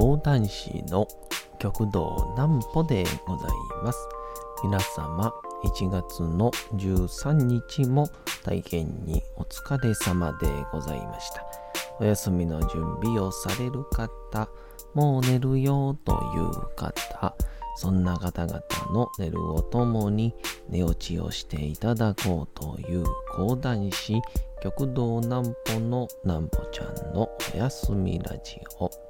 講談師の極道南歩でございます。皆様、1月の13日も大変にお疲れ様でございました。お休みの準備をされる方、もう寝るよという方、そんな方々の寝るをともに寝落ちをしていただこうという講談師極道南歩の南歩ちゃんのおやすみラジオ。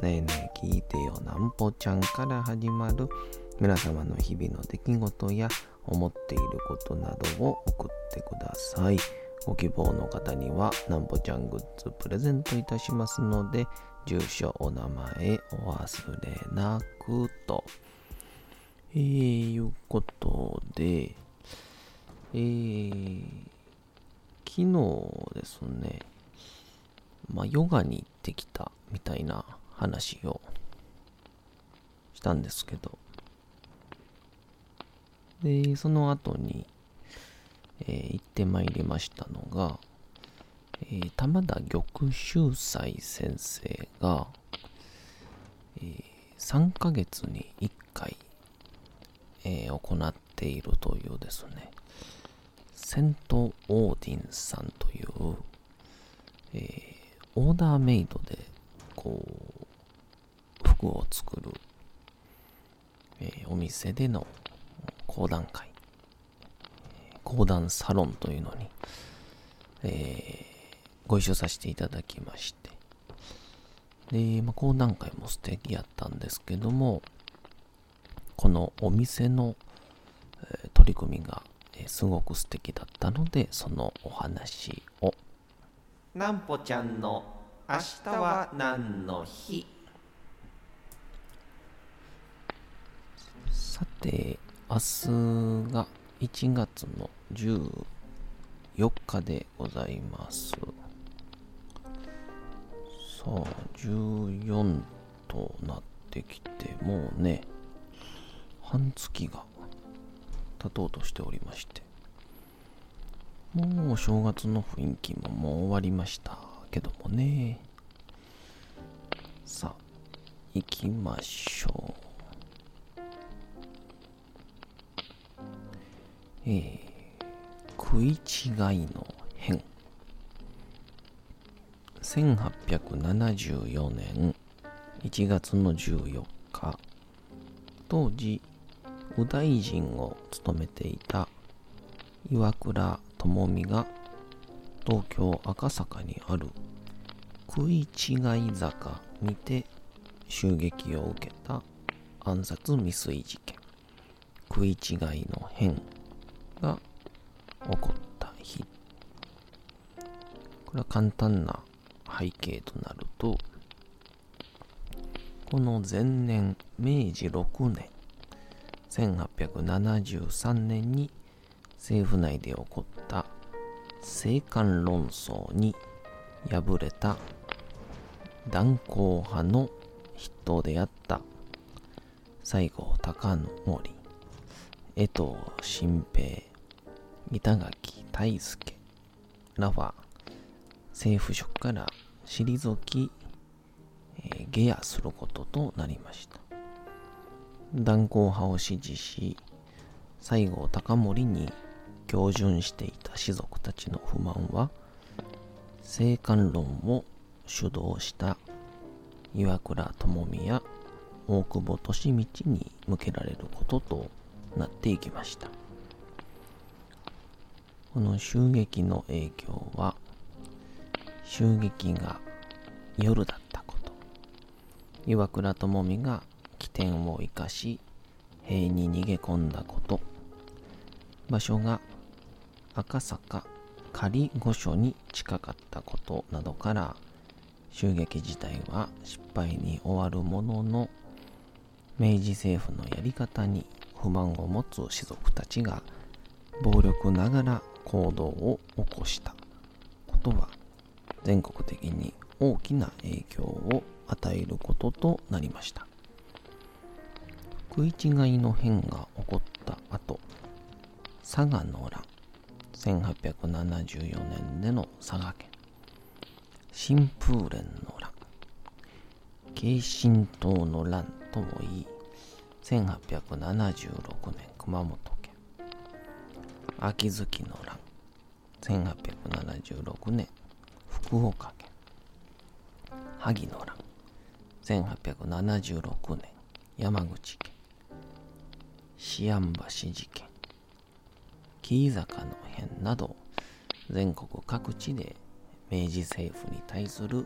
ねえねえ聞いてよなんぽちゃんから始まる皆様の日々の出来事や思っていることなどを送ってください。ご希望の方にはなんぽちゃんグッズプレゼントいたしますので、住所、お名前お忘れなくと。えー、いうことで、えー、昨日ですね、まあ、ヨガに行ってきたみたいな話をしたんですけど、で、その後に、えー、行ってまいりましたのが、えー、玉田玉秀斎先生が、えー、3ヶ月に1回、えー、行っているというですね、セント・オーディンさんという、えー、オーダーメイドで、こう、を作る、えー、お店での講談会、講談サロンというのに、えー、ご一緒させていただきまして、で、まあ、講談会も素敵やったんですけども、このお店の、え、取り組みがえすごく素敵だったので、そのお話を。なんぽちゃんの明日は何の日？さて、明日が1月の14日でございます。さあ、14となってきて、もうね、半月が経とうとしておりまして、もう正月の雰囲気ももう終わりましたけどもね。さあ、行きましょう。えー、食い違いの変。1874年1月の14日、当時、右大臣を務めていた岩倉智美が東京赤坂にある食い違い坂にて襲撃を受けた暗殺未遂事件。食い違いの変。が起こった日。これは簡単な背景となるとこの前年明治6年1873年に政府内で起こった政官論争に敗れた断交派の筆頭であった西郷隆盛、江藤新平、板垣大輔らは政府職から退き、えー、下野することとなりました。断交派を支持し、西郷隆盛に標準していた士族たちの不満は、政官論を主導した岩倉智美や大久保利通に向けられることとなっていきました。この襲撃の影響は、襲撃が夜だったこと、岩倉智美が起点を生かし、塀に逃げ込んだこと、場所が赤坂仮御所に近かったことなどから襲撃自体は失敗に終わるものの明治政府のやり方に不満を持つ士族たちが暴力ながら行動を起こした。ことは全国的に大きな影響を与えることとなりました。食い違いの変が起こった後佐賀の乱1874年での佐賀県。新風蓮の乱慶神島の乱とも言い1876年熊本県。秋月の乱。1876年福岡県。萩の乱。1876年山口県。思案橋事件。紀伊坂の変など全国各地で明治政府に対する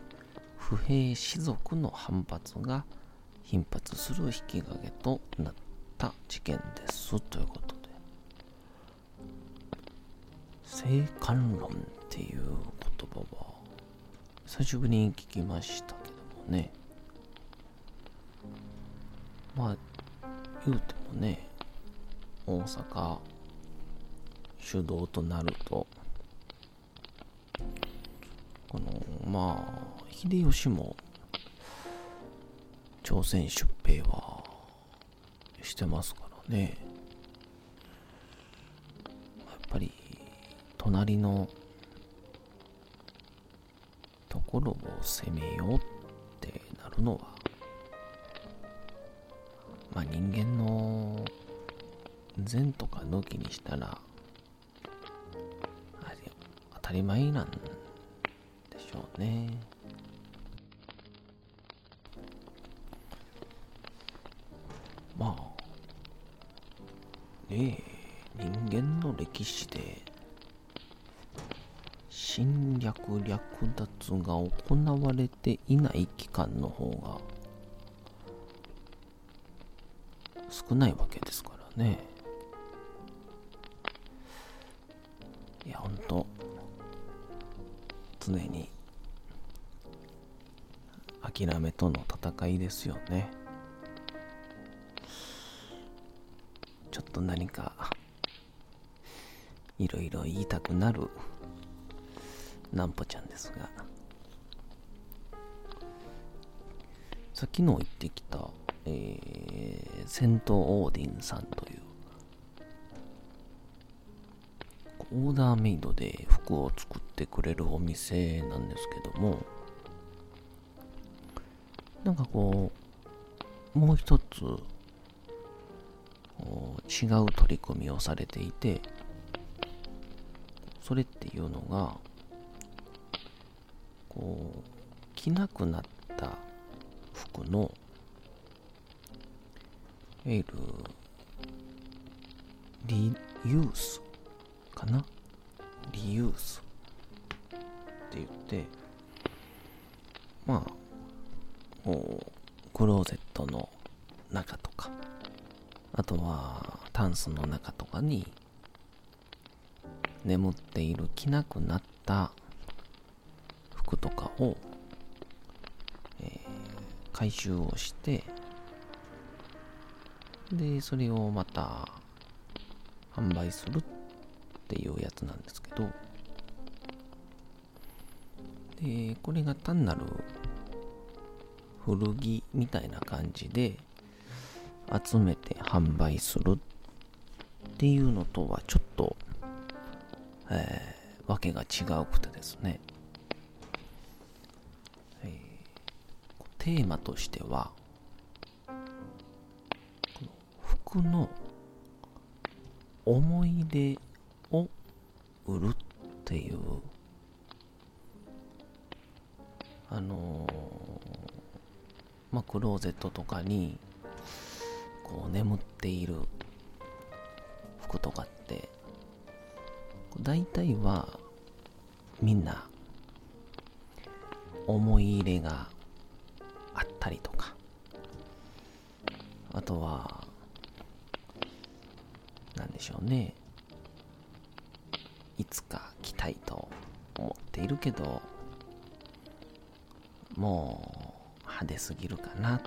不平士族の反発が頻発する引き金となった事件です。ということで。生還論っていう言葉は久しぶりに聞きましたけどもね。まあ言うてもね大阪主導となるとこのまあ秀吉も朝鮮出兵はしてますからねやっぱり隣のところを攻めようってなるのはまあ人間の善とか抜きにしたら当たり前なんでしょうね。ね人間の歴史で侵略略奪が行われていない期間の方が少ないわけですからね。いやほんと常に諦めとの戦いですよね。と何かいろいろ言いたくなるなんぽちゃんですが。さっきの言ってきた、えー、セントオーディンさんというオーダーメイドで服を作ってくれるお店なんですけどもなんかこうもう一つ違う取り組みをされていてそれっていうのがこう着なくなった服のいわゆるリユースかな？リユースって言ってまあクローゼットの中とかあとはタンスの中とかに眠っている着なくなった服とかを、えー、回収をしてでそれをまた販売するっていうやつなんですけどでこれが単なる古着みたいな感じで集めて販売するっっていうのとはちょっと、えー、わけが違うくてですね、えー、テーマとしては服の思い出を売るっていうあのー、まあクローゼットとかにこう眠っている服とかって大体はみんな思い入れがあったりとかあとは何でしょうね。いつか着たいと思っているけどもう派手すぎるかな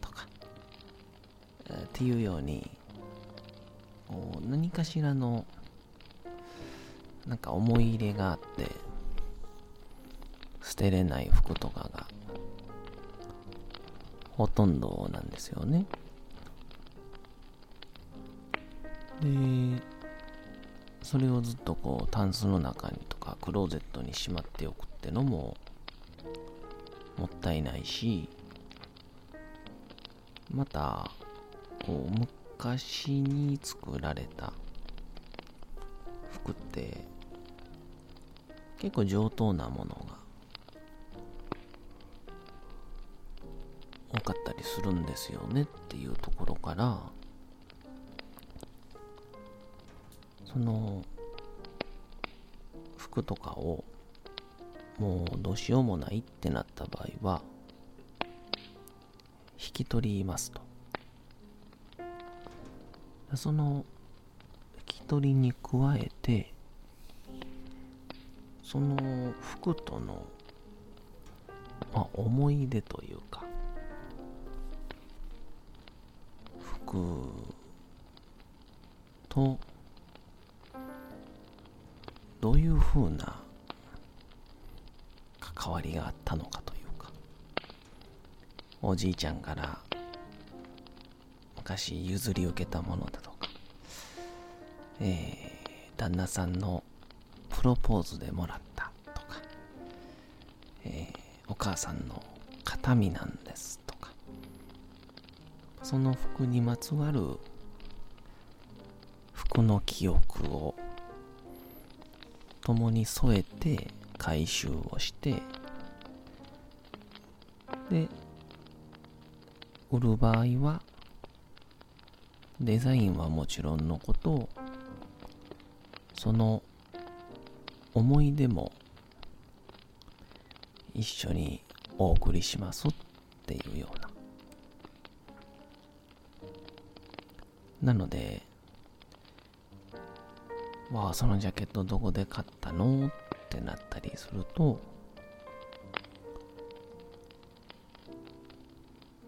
とかっていうように何かしらのなんか思い入れがあって捨てれない服とかがほとんどなんですよね。で、それをずっとこうタンスの中にとかクローゼットにしまっておくってのももったいないし、また、こう昔に作られた服って結構上等なものが多かったりするんですよねっていうところからその服とかをもうどうしようもないってなった場合は引き取りますと。その引き取りに加えてその服との、まあ、思い出というか服とどういうふうな関わりがあったのかというかおじいちゃんから昔譲り受けたものだとか、えー、旦那さんのプロポーズでもらったとか、えー、お母さんの形見なんですとか。その服にまつわる服の記憶を共に添えて回収をして。で売る場合はデザインはもちろんのことその思い出も一緒にお送りしますっていうような。なのでわあそのジャケットどこで買ったのってなったりすると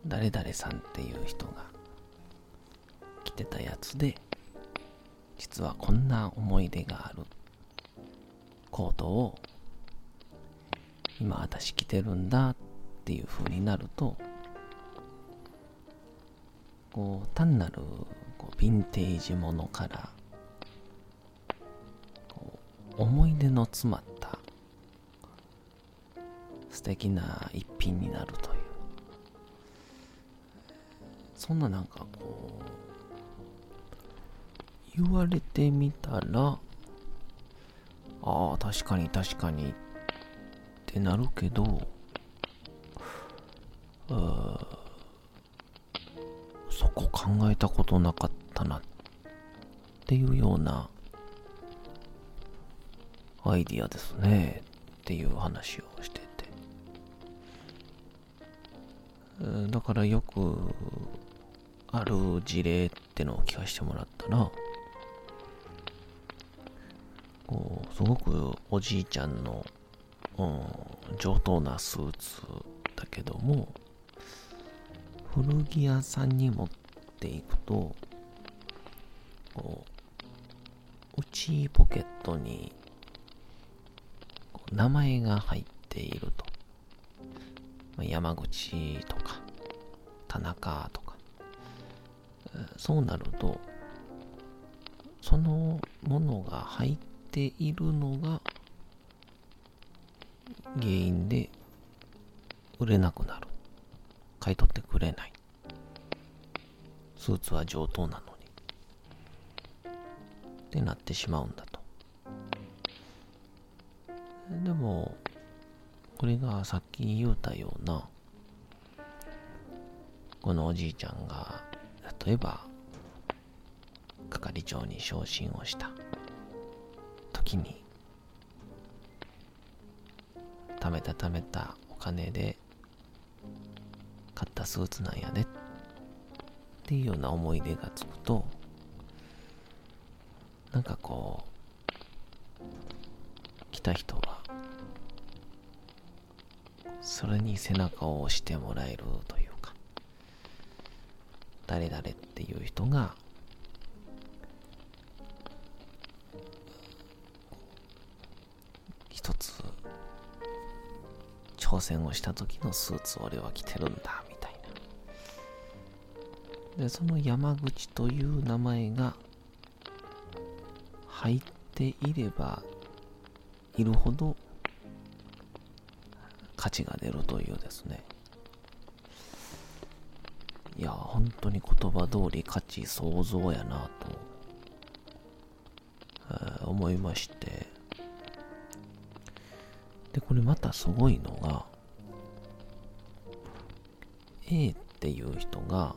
誰々さんっていう人がてたやつで実はこんな思い出がある。コートを今私着てるんだっていう風になるとこう単なるこうヴィンテージものから思い出の詰まった素敵な一品になるという。そんななんかこう言われてみたらああ確かに確かにってなるけどそこ考えたことなかったなっていうようなアイディアですねっていう話をしてて。だからよくある事例ってのを聞かせてもらったらすごくおじいちゃんの、うん、上等なスーツだけども古着屋さんに持っていくとこう内ポケットに名前が入っていると。山口とか、田中とか。そうなると、そのものが入ってているのが原因で売れなくなる。買い取ってくれない。スーツは上等なのに。ってなってしまうんだと。でも、これがさっき言うたような、このおじいちゃんが、例えば、係長に昇進をした時に、貯めた貯めたお金で買ったスーツなんやでっていうような思い出がつくと、なんかこう、来た人はそれに背中を押してもらえるというか誰々っていう人が挑戦をした時のスーツを俺は着てるんだみたいな。でその山口という名前が入っていればいるほど価値が出るというですね。いや本当に言葉通り価値創造やなと、えー、思いまして。でこれまたすごいのが A っていう人が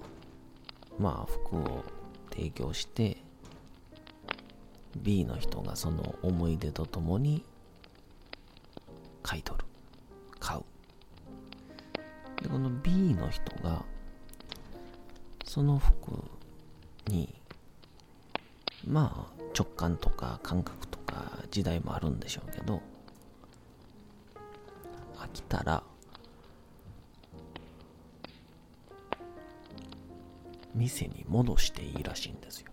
まあ服を提供して B の人がその思い出とともに買い取る。買う。でこの B の人がその服にまあ直感とか感覚とか時代もあるんでしょうけどきたら店に戻していいらしいんですよ。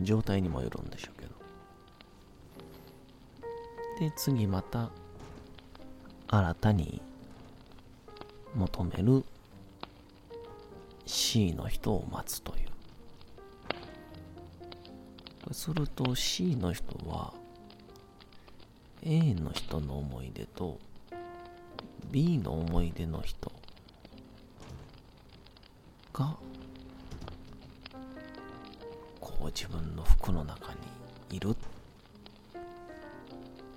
状態にもよるんでしょうけど。で次また新たに求める C の人を待つという。すると C の人は A の人の思い出と B の思い出の人がこう自分の服の中にいるっ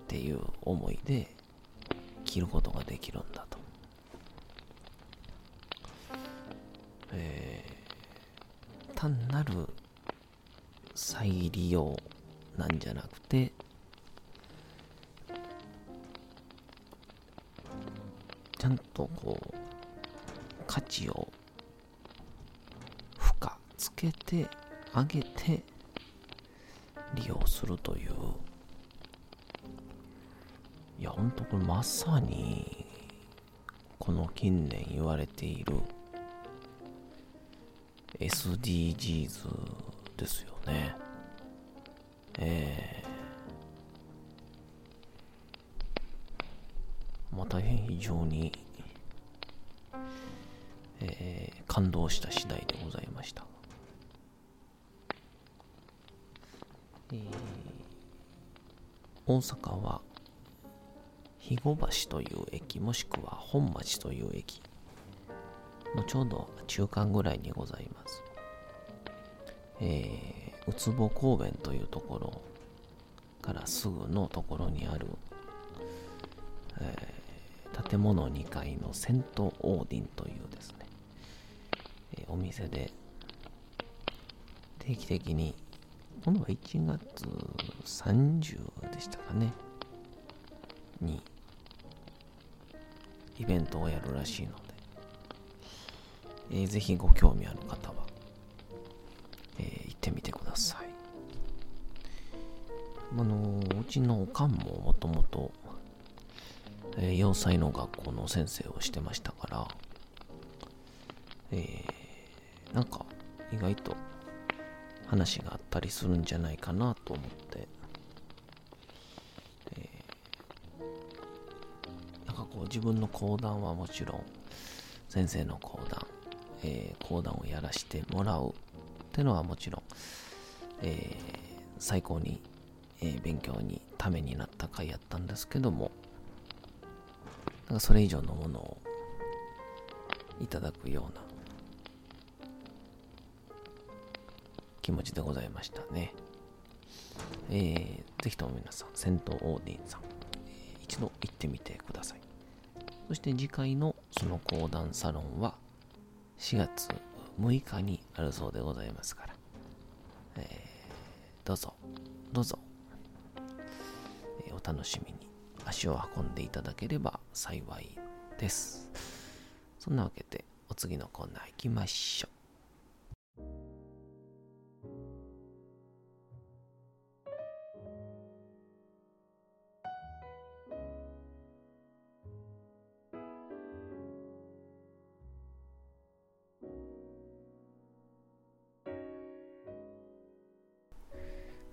ていう思いで着ることができるんだと。えー、単なる再利用なんじゃなくてちゃんとこう価値を付加つけてあげて利用するという。いやほんとこれまさにこの近年言われている SDGs ですよね。えー、大変非常に、えー、感動した次第でございましたえー、大阪は肥後橋という駅もしくは本町という駅のちょうど中間ぐらいにございます。えー、うつぼ公園というところからすぐのところにある、え、建物2階のセントオーディンというですね、え、お店で定期的に今度は1月30でしたかねにイベントをやるらしいので、えー、ぜひご興味ある方は、えー、行ってみてください。あのー、うちのおかんももともと、えー、洋裁の学校の先生をしてましたから、えー、なんか意外と話があったりするんじゃないかなと思って、えー、なんかこう自分の講談はもちろん先生の講談、えー、講談をやらせてもらうってのはもちろん、えー、最高に、え、勉強にためになった回やったんですけどもなんかそれ以上のものをいただくような気持ちでございましたね。えー、ぜひとも皆さん、戦闘オーディンさん、えー、一度行ってみてください。そして次回のその講談サロンは4月6日にあるそうでございますから、えー、どうぞ、どうぞ、えー、お楽しみに足を運んでいただければ幸いです。そんなわけで、お次のコーナー行きましょう。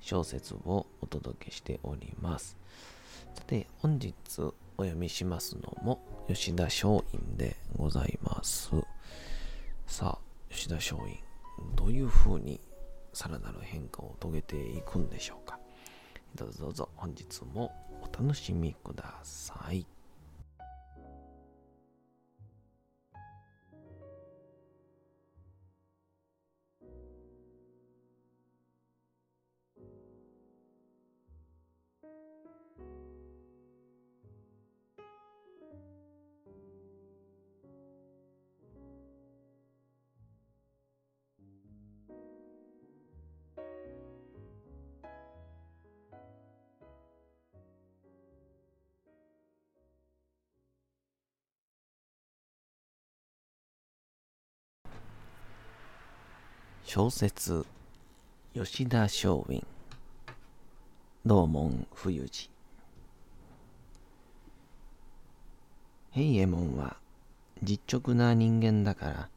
小説をお届けしております。さて、本日お読みしますのも吉田松陰でございます。さあ、吉田松陰、どういう風にさらなる変化を遂げていくんでしょうか。どうぞどうぞ本日もお楽しみください。小説吉田松陰。道門冬治平右衛門は実直な人間だから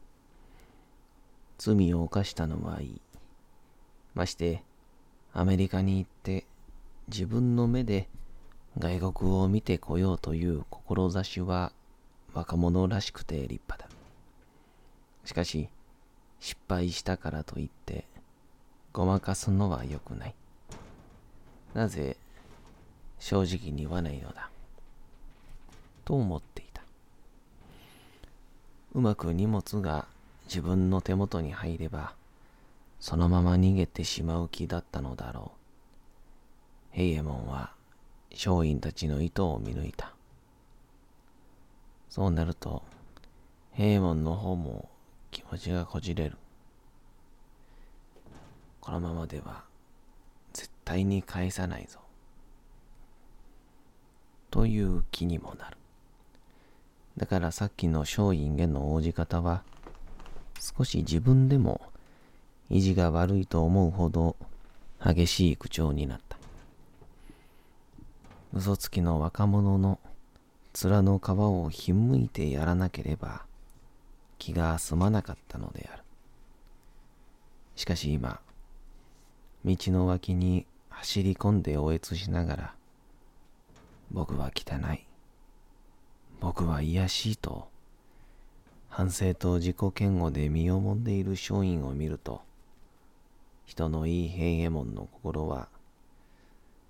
罪を犯したのはいい。ましてアメリカに行って自分の目で外国を見てこようという志は若者らしくて立派だ。しかし失敗したからといってごまかすのは良くない。なぜ正直に言わないのだ。と思っていた。うまく荷物が自分の手元に入れば、そのまま逃げてしまう気だったのだろう。平右衛門は松陰たちの意図を見抜いた。そうなると、平右衛門の方も気持ちがこじれる。このままでは絶対に返さないぞ。という気にもなる。だからさっきの松陰への応じ方は少し自分でも意地が悪いと思うほど激しい口調になった。嘘つきの若者の面の皮をひんむいてやらなければ気が済まなかったのである。しかし今、道の脇に走り込んでおえつしながら、僕は汚い。僕は卑しいと、反省と自己嫌悪で身をもんでいる松陰を見ると、人のいい平右衛門の心は、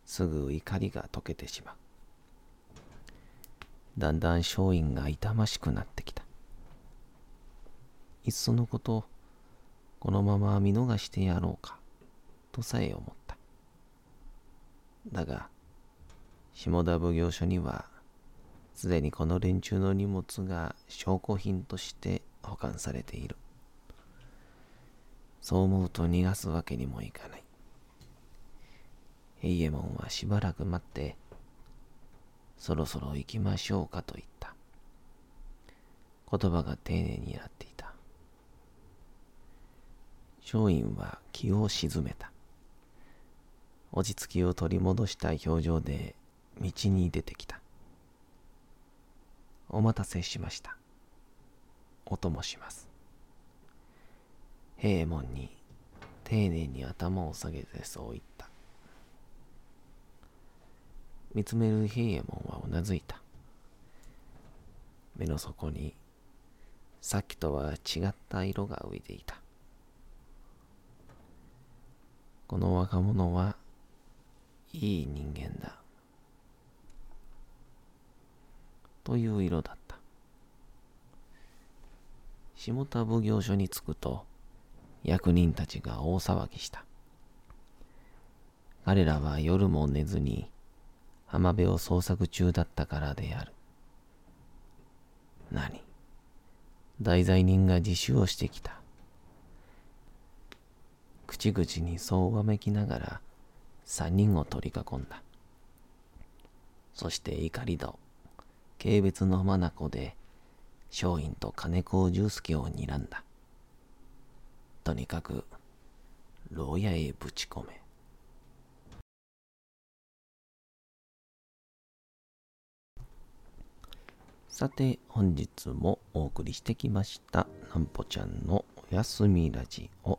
すぐ怒りが溶けてしまう。だんだん松陰が痛ましくなってきた。いっそのこと、このまま見逃してやろうか、とさえ思った。だが、下田奉行所には、すでにこの連中の荷物が証拠品として保管されている。そう思うと逃がすわけにもいかない。平右衛門はしばらく待って、そろそろ行きましょうかと言った。言葉が丁寧になっていた。松陰は気を沈めた。落ち着きを取り戻した表情で道に出てきた。お待たせしました。お供します。平右衛門に丁寧に頭を下げてそう言った。見つめる平右衛門はうなずいた。目の底にさっきとは違った色が浮いていた。この若者はいい人間だ。という色だった。下田奉行所に着くと、役人たちが大騒ぎした。彼らは夜も寝ずに浜辺を捜索中だったからである。何？大罪人が自首をしてきた。口々にそうわめきながら三人を取り囲んだ。そして怒り戸、軽蔑の眼で、松陰と金子重介を睨んだ。とにかく、牢屋へぶち込め。さて、本日もお送りしてきました、なんぽちゃんのおやすみラジオ。